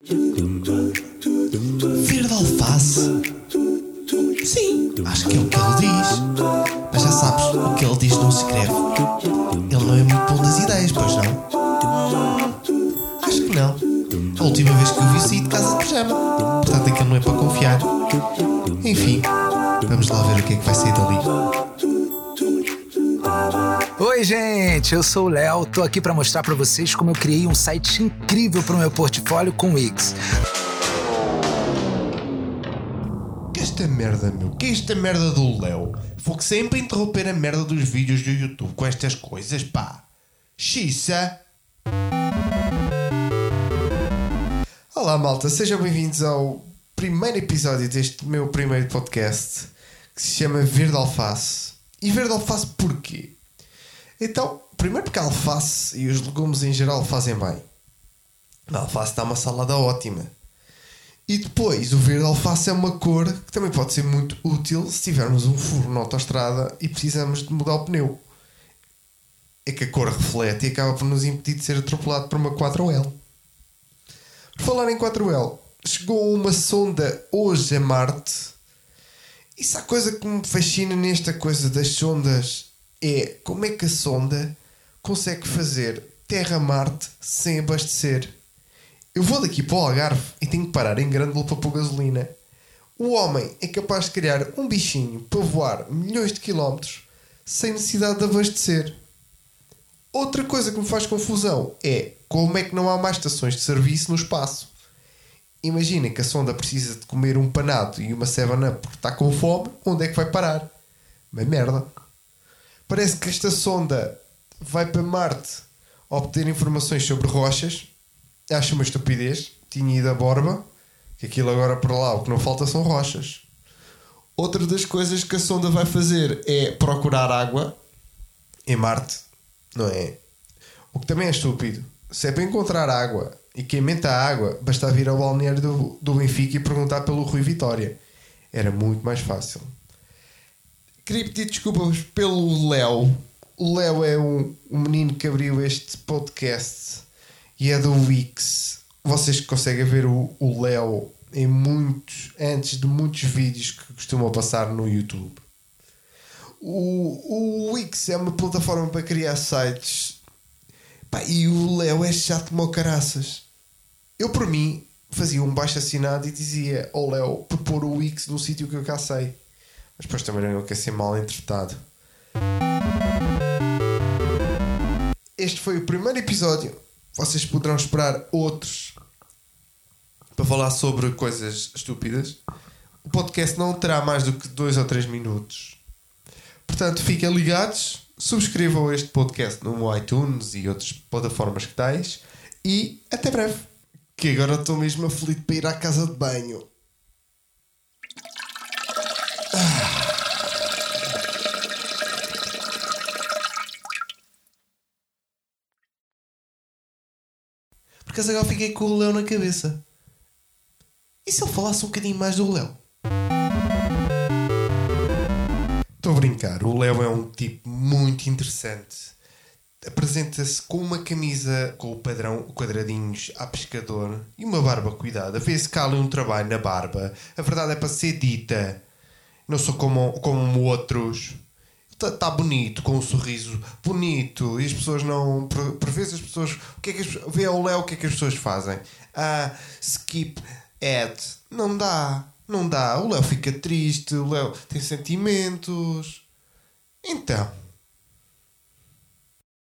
Verde alface? Sim, acho que é o que ele diz. Mas já sabes, o que ele diz não se escreve. Ele não é muito bom das ideias, pois não? Acho que não. A última vez que o vi saí de casa de pijama. Portanto, aquilo não é para confiar. Enfim, vamos lá ver o que é que vai sair dali. Oi, gente, eu sou o Léo, tô aqui para mostrar para vocês como eu criei um site incrível para o meu portfólio com Wix. Que esta merda, meu? Que esta merda do Léo? Vou sempre interromper a merda dos vídeos do YouTube com estas coisas, pá. Xissa. Olá, malta. Sejam bem-vindos ao primeiro episódio deste meu primeiro podcast que se chama Verde Alface. E verde alface porquê? Então, primeiro porque a alface e os legumes em geral fazem bem. A alface dá uma salada ótima. E depois, o verde alface é uma cor que também pode ser muito útil se tivermos um furo na autostrada e precisamos de mudar o pneu. É que a cor reflete e acaba por nos impedir de ser atropelado por uma 4L. Por falar em 4L, chegou uma sonda hoje a Marte. Se há coisa que me fascina nesta coisa das sondas é como é que a sonda consegue fazer Terra-Marte sem abastecer. Eu vou daqui para o Algarve e tenho que parar em Grândola para pôr gasolina. O homem é capaz de criar um bichinho para voar milhões de quilómetros sem necessidade de abastecer. Outra coisa que me faz confusão é como é que não há mais estações de serviço no espaço. Imaginem que a sonda precisa de comer um panado e uma 7-up porque está com fome, onde é que vai parar? Uma merda. Parece que esta sonda vai para Marte obter informações sobre rochas. Acho uma estupidez. Tinha ido a Borba, que aquilo agora por lá o que não falta são rochas. Outra das coisas que a sonda vai fazer é procurar água em Marte, não é? O que também é estúpido. Se é para encontrar água e quem a água, basta vir ao balneário do, do Benfica e perguntar pelo Rui Vitória. Era muito mais fácil. Queria desculpas pelo Léo. O Léo é um, um menino que abriu este podcast e é do Wix. Vocês conseguem ver o, Léo em muitos, antes de muitos vídeos que costumam passar no YouTube. O, o Wix é uma plataforma para criar sites Pá, e o Léo é chato como caraças. Eu, por mim, fazia um baixo assinado e dizia ao Léo para pôr o Wix num sítio que eu cá sei. Mas depois também não quer ser mal interpretado. Este foi o primeiro episódio. Vocês poderão esperar outros para falar sobre coisas estúpidas. O podcast não terá mais do que dois ou três minutos. Portanto, fiquem ligados, subscrevam este podcast no iTunes e outras plataformas que tais e até breve. Que agora estou mesmo aflito para ir à casa de banho. Acaso agora fiquei com o Léo na cabeça. E se ele falasse um bocadinho mais do Léo? Estou a brincar. O Léo é um tipo muito interessante. Apresenta-se com uma camisa com o padrão quadradinhos a pescador e uma barba cuidada. Vê-se que há ali um trabalho na barba. A verdade é para ser dita. Não sou como, como outros. Está tá bonito, com um sorriso bonito. E as pessoas não. Por, por vezes as pessoas. O que é que as, vê ao Léo o que é que as pessoas fazem? Ah, skip ad. Não dá. Não dá. O Léo fica triste. O Léo tem sentimentos. Então.